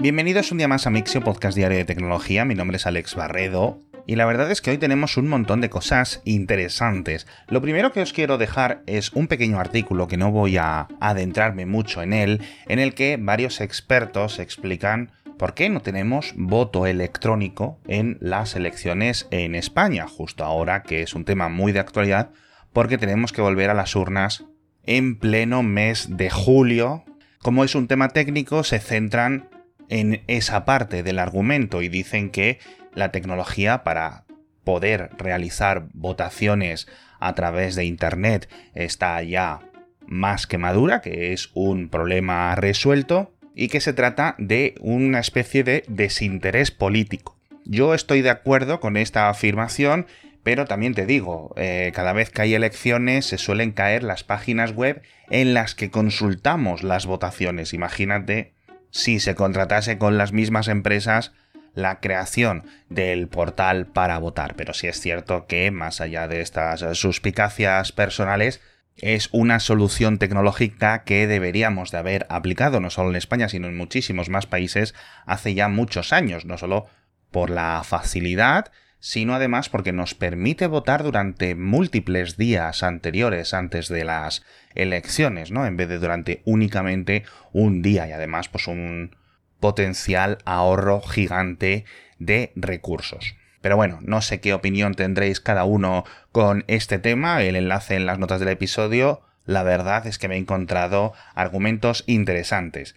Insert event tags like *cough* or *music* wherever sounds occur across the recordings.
Bienvenidos un día más a Mixio, podcast diario de tecnología. Mi nombre es Alex Barredo. Y la verdad es que hoy tenemos un montón de cosas interesantes. Lo primero que os quiero dejar es un pequeño artículo que no voy a adentrarme mucho en él, en el que varios expertos explican por qué no tenemos voto electrónico en las elecciones en España, justo ahora que es un tema muy de actualidad, porque tenemos que volver a las urnas en pleno mes de julio. Como es un tema técnico, se centran en esa parte del argumento y dicen que la tecnología para poder realizar votaciones a través de Internet está ya más que madura, que es un problema resuelto y que se trata de una especie de desinterés político. Yo estoy de acuerdo con esta afirmación, pero también te digo, eh, cada vez que hay elecciones se suelen caer las páginas web en las que consultamos las votaciones. Imagínate si se contratase con las mismas empresas la creación del portal para votar. Pero sí es cierto que, más allá de estas suspicacias personales, es una solución tecnológica que deberíamos de haber aplicado no solo en España, sino en muchísimos más países hace ya muchos años, no solo por la facilidad, sino además porque nos permite votar durante múltiples días anteriores antes de las elecciones, ¿no? En vez de durante únicamente un día y además pues un potencial ahorro gigante de recursos. Pero bueno, no sé qué opinión tendréis cada uno con este tema, el enlace en las notas del episodio, la verdad es que me he encontrado argumentos interesantes.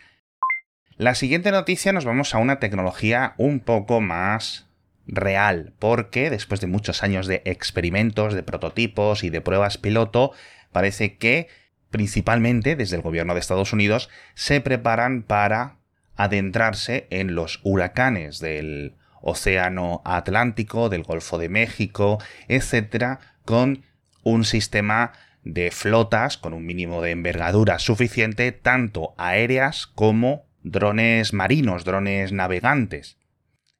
La siguiente noticia nos vamos a una tecnología un poco más real, porque después de muchos años de experimentos, de prototipos y de pruebas piloto, parece que principalmente desde el gobierno de Estados Unidos se preparan para adentrarse en los huracanes del Océano Atlántico, del Golfo de México, etcétera, con un sistema de flotas con un mínimo de envergadura suficiente, tanto aéreas como drones marinos, drones navegantes.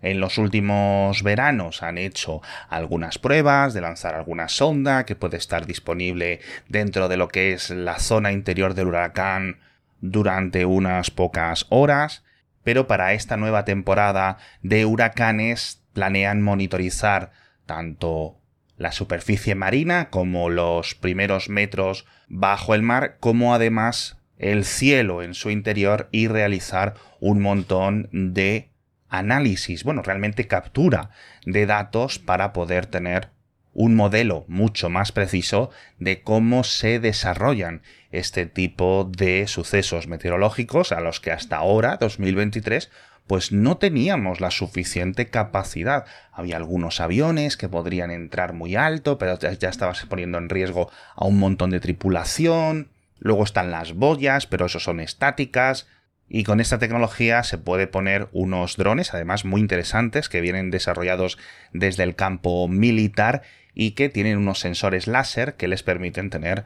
En los últimos veranos han hecho algunas pruebas de lanzar alguna sonda que puede estar disponible dentro de lo que es la zona interior del huracán durante unas pocas horas, pero para esta nueva temporada de huracanes planean monitorizar tanto la superficie marina como los primeros metros bajo el mar, como además el cielo en su interior y realizar un montón de análisis, bueno, realmente captura de datos para poder tener un modelo mucho más preciso de cómo se desarrollan este tipo de sucesos meteorológicos a los que hasta ahora, 2023, pues no teníamos la suficiente capacidad. Había algunos aviones que podrían entrar muy alto, pero ya estabas poniendo en riesgo a un montón de tripulación. Luego están las boyas, pero eso son estáticas. Y con esta tecnología se puede poner unos drones, además muy interesantes, que vienen desarrollados desde el campo militar y que tienen unos sensores láser que les permiten tener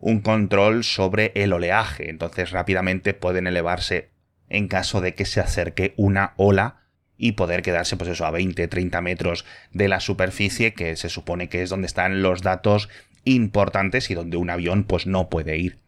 un control sobre el oleaje. Entonces rápidamente pueden elevarse en caso de que se acerque una ola y poder quedarse pues eso a 20, 30 metros de la superficie que se supone que es donde están los datos importantes y donde un avión pues no puede ir.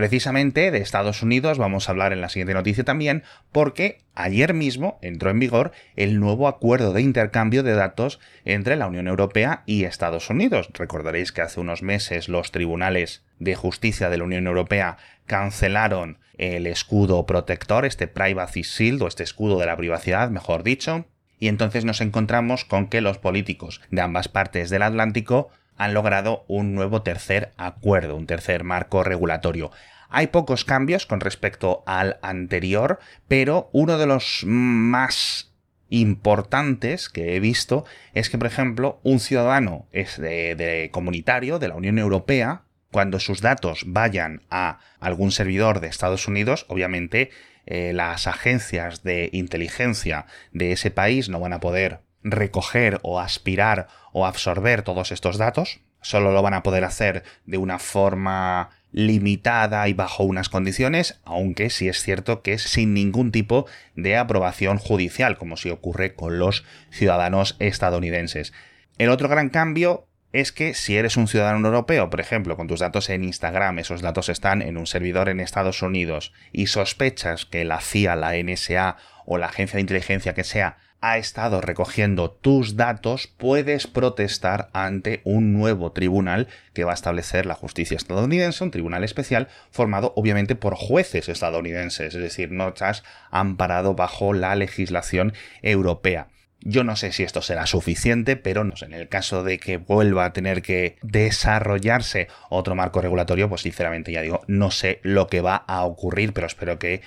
Precisamente de Estados Unidos vamos a hablar en la siguiente noticia también, porque ayer mismo entró en vigor el nuevo acuerdo de intercambio de datos entre la Unión Europea y Estados Unidos. Recordaréis que hace unos meses los tribunales de justicia de la Unión Europea cancelaron el escudo protector, este Privacy Shield o este escudo de la privacidad, mejor dicho, y entonces nos encontramos con que los políticos de ambas partes del Atlántico han logrado un nuevo tercer acuerdo, un tercer marco regulatorio. Hay pocos cambios con respecto al anterior, pero uno de los más importantes que he visto es que, por ejemplo, un ciudadano es de, comunitario de la Unión Europea, cuando sus datos vayan a algún servidor de Estados Unidos, obviamente eh, las agencias de inteligencia de ese país no van a poder recoger o aspirar o absorber todos estos datos. Solo lo van a poder hacer de una forma limitada y bajo unas condiciones, aunque sí es cierto que es sin ningún tipo de aprobación judicial, como si ocurre con los ciudadanos estadounidenses. El otro gran cambio es que si eres un ciudadano europeo, por ejemplo, con tus datos en Instagram, esos datos están en un servidor en Estados Unidos y sospechas que la CIA, la NSA o la agencia de inteligencia que sea ha estado recogiendo tus datos, puedes protestar ante un nuevo tribunal que va a establecer la justicia estadounidense, un tribunal especial formado obviamente por jueces estadounidenses, es decir, no estás amparado bajo la legislación europea. Yo no sé si esto será suficiente, pero en el caso de que vuelva a tener que desarrollarse otro marco regulatorio, pues sinceramente ya digo, no sé lo que va a ocurrir, pero espero que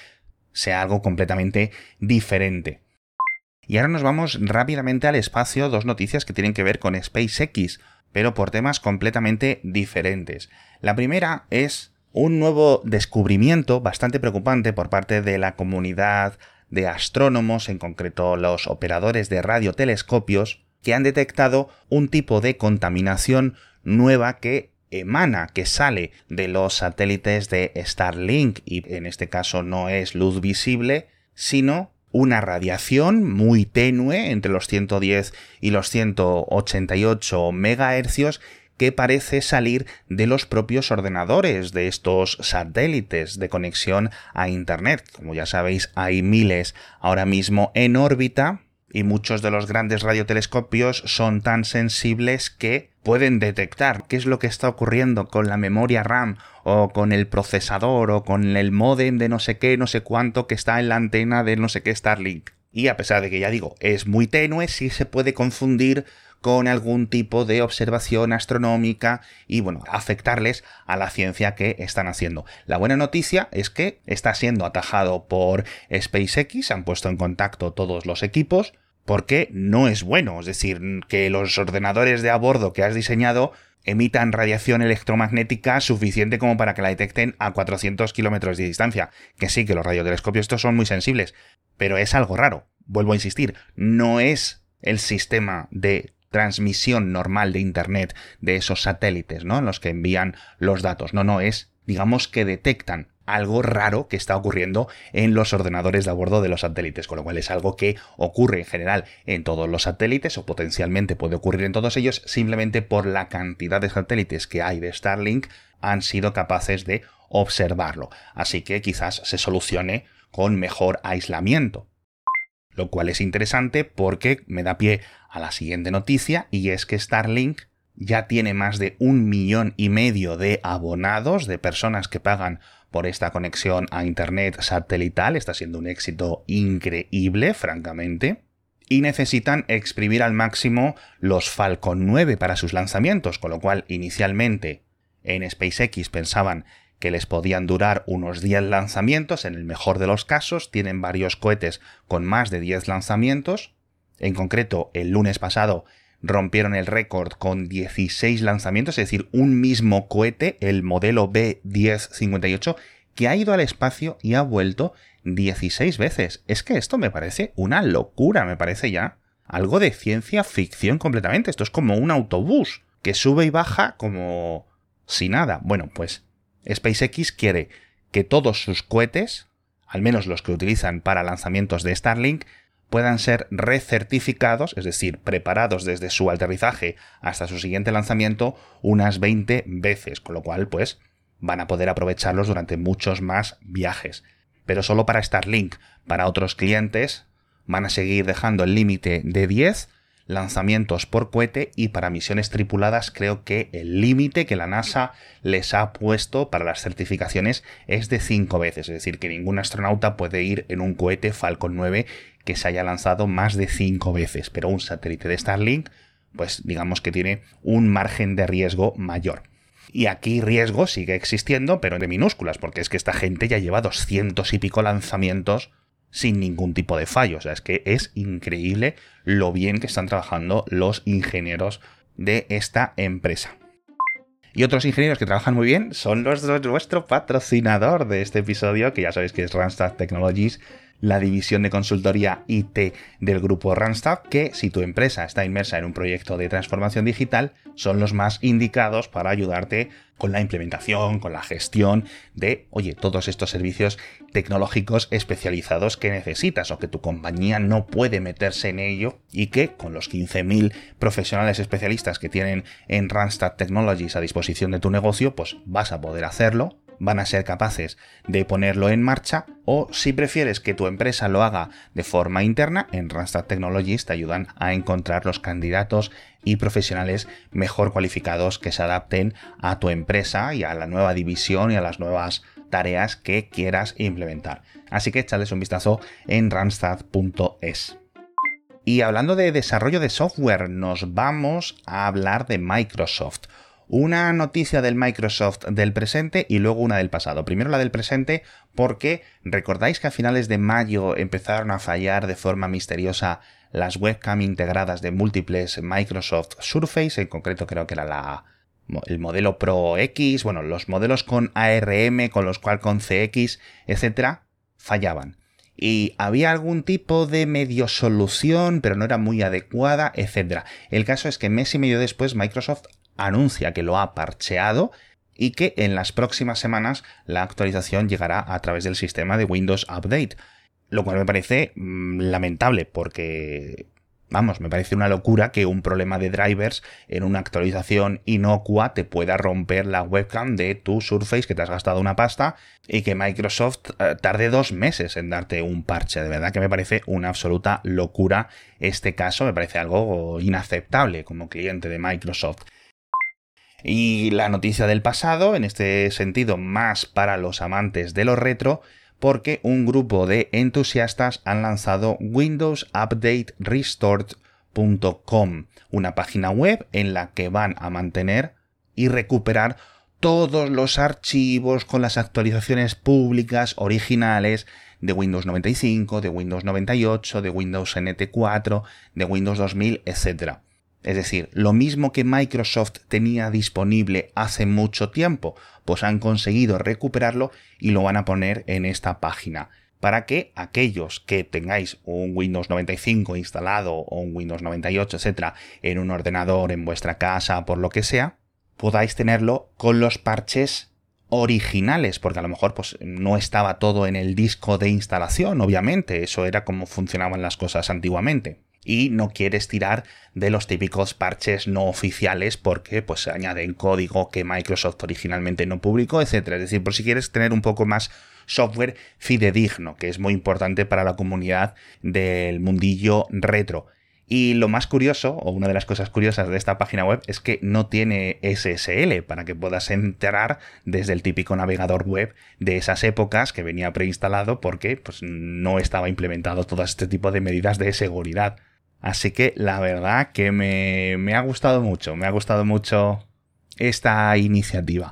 sea algo completamente diferente. Y ahora nos vamos rápidamente al espacio, dos noticias que tienen que ver con SpaceX, pero por temas completamente diferentes. La primera es un nuevo descubrimiento bastante preocupante por parte de la comunidad de astrónomos, en concreto los operadores de radiotelescopios, que han detectado un tipo de contaminación nueva que emana, que sale de los satélites de Starlink, y en este caso no es luz visible, sino una radiación muy tenue entre los 110 y los 188 MHz que parece salir de los propios ordenadores de estos satélites de conexión a Internet. Como ya sabéis, hay miles ahora mismo en órbita y muchos de los grandes radiotelescopios son tan sensibles que pueden detectar qué es lo que está ocurriendo con la memoria RAM o con el procesador o con el modem de no sé qué, no sé cuánto que está en la antena de no sé qué Starlink. Y a pesar de que ya digo, es muy tenue, sí se puede confundir con algún tipo de observación astronómica y bueno, afectarles a la ciencia que están haciendo. La buena noticia es que está siendo atajado por SpaceX, han puesto en contacto todos los equipos, porque no es bueno, es decir, que los ordenadores de a bordo que has diseñado emitan radiación electromagnética suficiente como para que la detecten a 400 kilómetros de distancia. Que sí, que los radiotelescopios estos son muy sensibles, pero es algo raro. Vuelvo a insistir, no es el sistema de transmisión normal de Internet de esos satélites, ¿no? En los que envían los datos. No, no, es, digamos que detectan algo raro que está ocurriendo en los ordenadores de a bordo de los satélites, con lo cual es algo que ocurre en general en todos los satélites o potencialmente puede ocurrir en todos ellos simplemente por la cantidad de satélites que hay de Starlink han sido capaces de observarlo. Así que quizás se solucione con mejor aislamiento. Lo cual es interesante porque me da pie a la siguiente noticia y es que Starlink ya tiene más de un millón y medio de abonados, de personas que pagan por esta conexión a Internet satelital. Está siendo un éxito increíble, francamente. Y necesitan exprimir al máximo los Falcon 9 para sus lanzamientos, con lo cual inicialmente en SpaceX pensaban que les podían durar unos 10 lanzamientos, en el mejor de los casos, tienen varios cohetes con más de 10 lanzamientos. En concreto, el lunes pasado rompieron el récord con 16 lanzamientos, es decir, un mismo cohete, el modelo B1058, que ha ido al espacio y ha vuelto 16 veces. Es que esto me parece una locura, me parece ya algo de ciencia ficción completamente. Esto es como un autobús que sube y baja como si nada. Bueno, pues SpaceX quiere que todos sus cohetes, al menos los que utilizan para lanzamientos de Starlink, puedan ser recertificados, es decir, preparados desde su aterrizaje hasta su siguiente lanzamiento unas 20 veces, con lo cual, pues, van a poder aprovecharlos durante muchos más viajes. Pero solo para Starlink, para otros clientes, van a seguir dejando el límite de 10 lanzamientos por cohete y para misiones tripuladas creo que el límite que la NASA les ha puesto para las certificaciones es de 5 veces, es decir, que ningún astronauta puede ir en un cohete Falcon 9 que se haya lanzado más de 5 veces, pero un satélite de Starlink pues digamos que tiene un margen de riesgo mayor. Y aquí riesgo sigue existiendo, pero de minúsculas, porque es que esta gente ya lleva 200 y pico lanzamientos sin ningún tipo de fallo. O sea, es que es increíble lo bien que están trabajando los ingenieros de esta empresa. Y otros ingenieros que trabajan muy bien son los nuestro patrocinador de este episodio, que ya sabéis que es Randstad Technologies, la división de consultoría IT del grupo Randstad, que si tu empresa está inmersa en un proyecto de transformación digital, son los más indicados para ayudarte con la implementación, con la gestión de, oye, todos estos servicios tecnológicos especializados que necesitas o que tu compañía no puede meterse en ello y que con los 15.000 profesionales especialistas que tienen en Randstad Technologies a disposición de tu negocio, pues vas a poder hacerlo van a ser capaces de ponerlo en marcha o si prefieres que tu empresa lo haga de forma interna, en Randstad Technologies te ayudan a encontrar los candidatos y profesionales mejor cualificados que se adapten a tu empresa y a la nueva división y a las nuevas tareas que quieras implementar. Así que échales un vistazo en randstad.es. Y hablando de desarrollo de software, nos vamos a hablar de Microsoft una noticia del Microsoft del presente y luego una del pasado. Primero la del presente porque recordáis que a finales de mayo empezaron a fallar de forma misteriosa las webcam integradas de múltiples Microsoft Surface, en concreto creo que era la, el modelo Pro X, bueno, los modelos con ARM, con los cual con CX, etcétera, fallaban. Y había algún tipo de medio solución, pero no era muy adecuada, etcétera. El caso es que mes y medio después Microsoft anuncia que lo ha parcheado y que en las próximas semanas la actualización llegará a través del sistema de Windows Update. Lo cual me parece mm, lamentable porque Vamos, me parece una locura que un problema de drivers en una actualización inocua te pueda romper la webcam de tu Surface que te has gastado una pasta y que Microsoft eh, tarde dos meses en darte un parche. De verdad que me parece una absoluta locura este caso, me parece algo inaceptable como cliente de Microsoft. Y la noticia del pasado, en este sentido más para los amantes de lo retro, porque un grupo de entusiastas han lanzado Windows Update una página web en la que van a mantener y recuperar todos los archivos con las actualizaciones públicas originales de Windows 95, de Windows 98, de Windows NT 4, de Windows 2000, etc. Es decir, lo mismo que Microsoft tenía disponible hace mucho tiempo, pues han conseguido recuperarlo y lo van a poner en esta página. Para que aquellos que tengáis un Windows 95 instalado o un Windows 98, etcétera, en un ordenador en vuestra casa, por lo que sea, podáis tenerlo con los parches originales, porque a lo mejor pues, no estaba todo en el disco de instalación, obviamente, eso era como funcionaban las cosas antiguamente y no quieres tirar de los típicos parches no oficiales porque pues añaden código que Microsoft originalmente no publicó, etcétera. Es decir, por si quieres tener un poco más software fidedigno, que es muy importante para la comunidad del mundillo retro. Y lo más curioso, o una de las cosas curiosas de esta página web, es que no tiene SSL para que puedas entrar desde el típico navegador web de esas épocas que venía preinstalado porque pues, no estaba implementado todo este tipo de medidas de seguridad. Así que la verdad que me, ha gustado mucho, me ha gustado mucho esta iniciativa.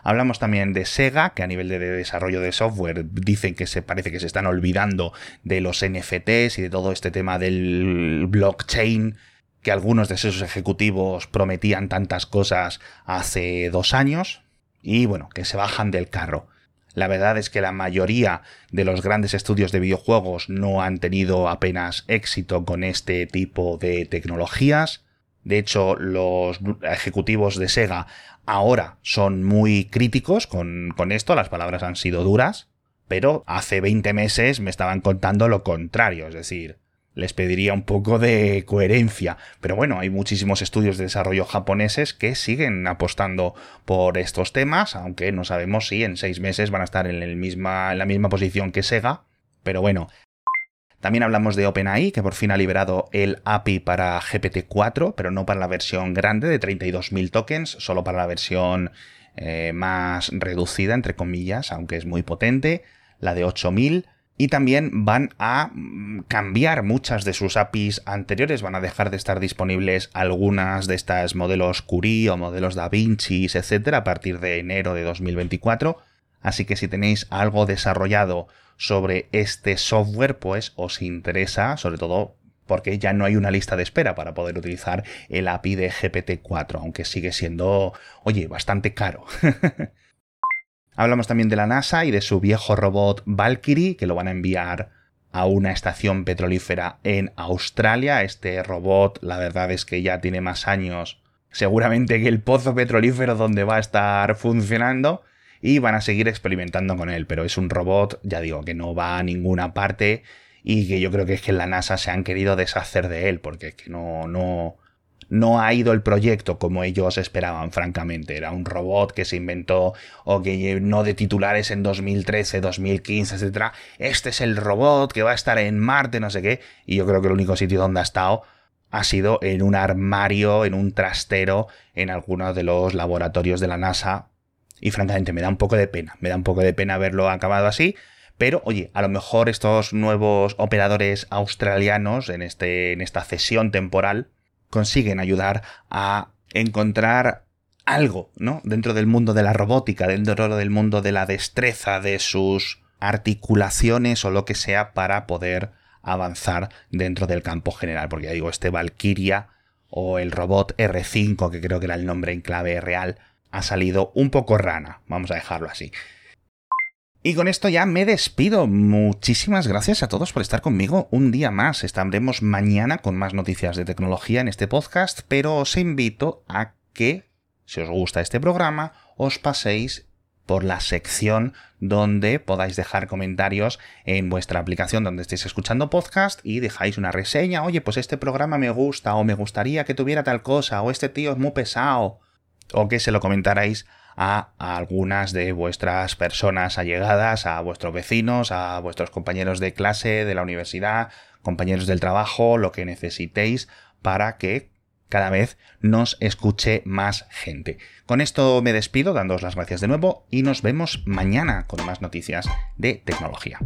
Hablamos también de Sega, que a nivel de desarrollo de software dicen que se parece que se están olvidando de los NFTs y de todo este tema del blockchain, que algunos de sus ejecutivos prometían tantas cosas hace dos años, y bueno, que se bajan del carro. La verdad es que la mayoría de los grandes estudios de videojuegos no han tenido apenas éxito con este tipo de tecnologías. De hecho, los ejecutivos de Sega ahora son muy críticos con, con, esto, las palabras han sido duras, pero hace 20 meses me estaban contando lo contrario, es decir, les pediría un poco de coherencia. Pero bueno, hay muchísimos estudios de desarrollo japoneses que siguen apostando por estos temas, aunque no sabemos si en seis meses van a estar en, misma, en la misma posición que Sega. Pero bueno, también hablamos de OpenAI, que por fin ha liberado el API para GPT-4, pero no para la versión grande de 32.000 tokens, solo para la versión eh, más reducida, entre comillas, aunque es muy potente, la de 8.000 y también van a mm, cambiar muchas de sus APIs anteriores, van a dejar de estar disponibles algunas de estas modelos Curie o modelos Da Vinci, etcétera, a partir de enero de 2024. Así que si tenéis algo desarrollado sobre este software, pues os interesa, sobre todo porque ya no hay una lista de espera para poder utilizar el API de GPT-4, aunque sigue siendo, oye, bastante caro. *laughs* Hablamos también de la NASA y de su viejo robot Valkyrie, que lo van a enviar a una estación petrolífera en Australia. Este robot, la verdad es que ya tiene más años seguramente que el pozo petrolífero donde va a estar funcionando y van a seguir experimentando con él, pero es un robot, ya digo, que no va a ninguna parte y que yo creo que es que la NASA se han querido deshacer de él porque es que no no no ha ido el proyecto como ellos esperaban, francamente. Era un robot que se inventó o que no de titulares en 2013, 2015, etc. Este es el robot que va a estar en Marte, no sé qué. Y yo creo que el único sitio donde ha estado ha sido en un armario, en un trastero, en alguno de los laboratorios de la NASA. Y francamente me da un poco de pena, me da un poco de pena verlo acabado así. Pero, oye, a lo mejor estos nuevos operadores australianos en, este, en esta cesión temporal consiguen ayudar a encontrar algo, ¿no? Dentro del mundo de la robótica, dentro del mundo de la destreza de sus articulaciones o lo que sea para poder avanzar dentro del campo general. Porque ya digo, este Valkyria o el robot R5, que creo que era el nombre en clave real, ha salido un poco rana, vamos a dejarlo así. Y con esto ya me despido. Muchísimas gracias a todos por estar conmigo un día más. Estaremos mañana con más noticias de tecnología en este podcast, pero os invito a que, si os gusta este programa, os paséis por la sección donde podáis dejar comentarios en vuestra aplicación donde estéis escuchando podcast y dejáis una reseña, oye, pues este programa me gusta o me gustaría que tuviera tal cosa o este tío es muy pesado o que se lo comentarais a, algunas de vuestras personas allegadas, a vuestros vecinos, a vuestros compañeros de clase, de la universidad, compañeros del trabajo, lo que necesitéis para que cada vez nos escuche más gente. Con esto me despido, dándoos las gracias de nuevo y nos vemos mañana con más noticias de tecnología.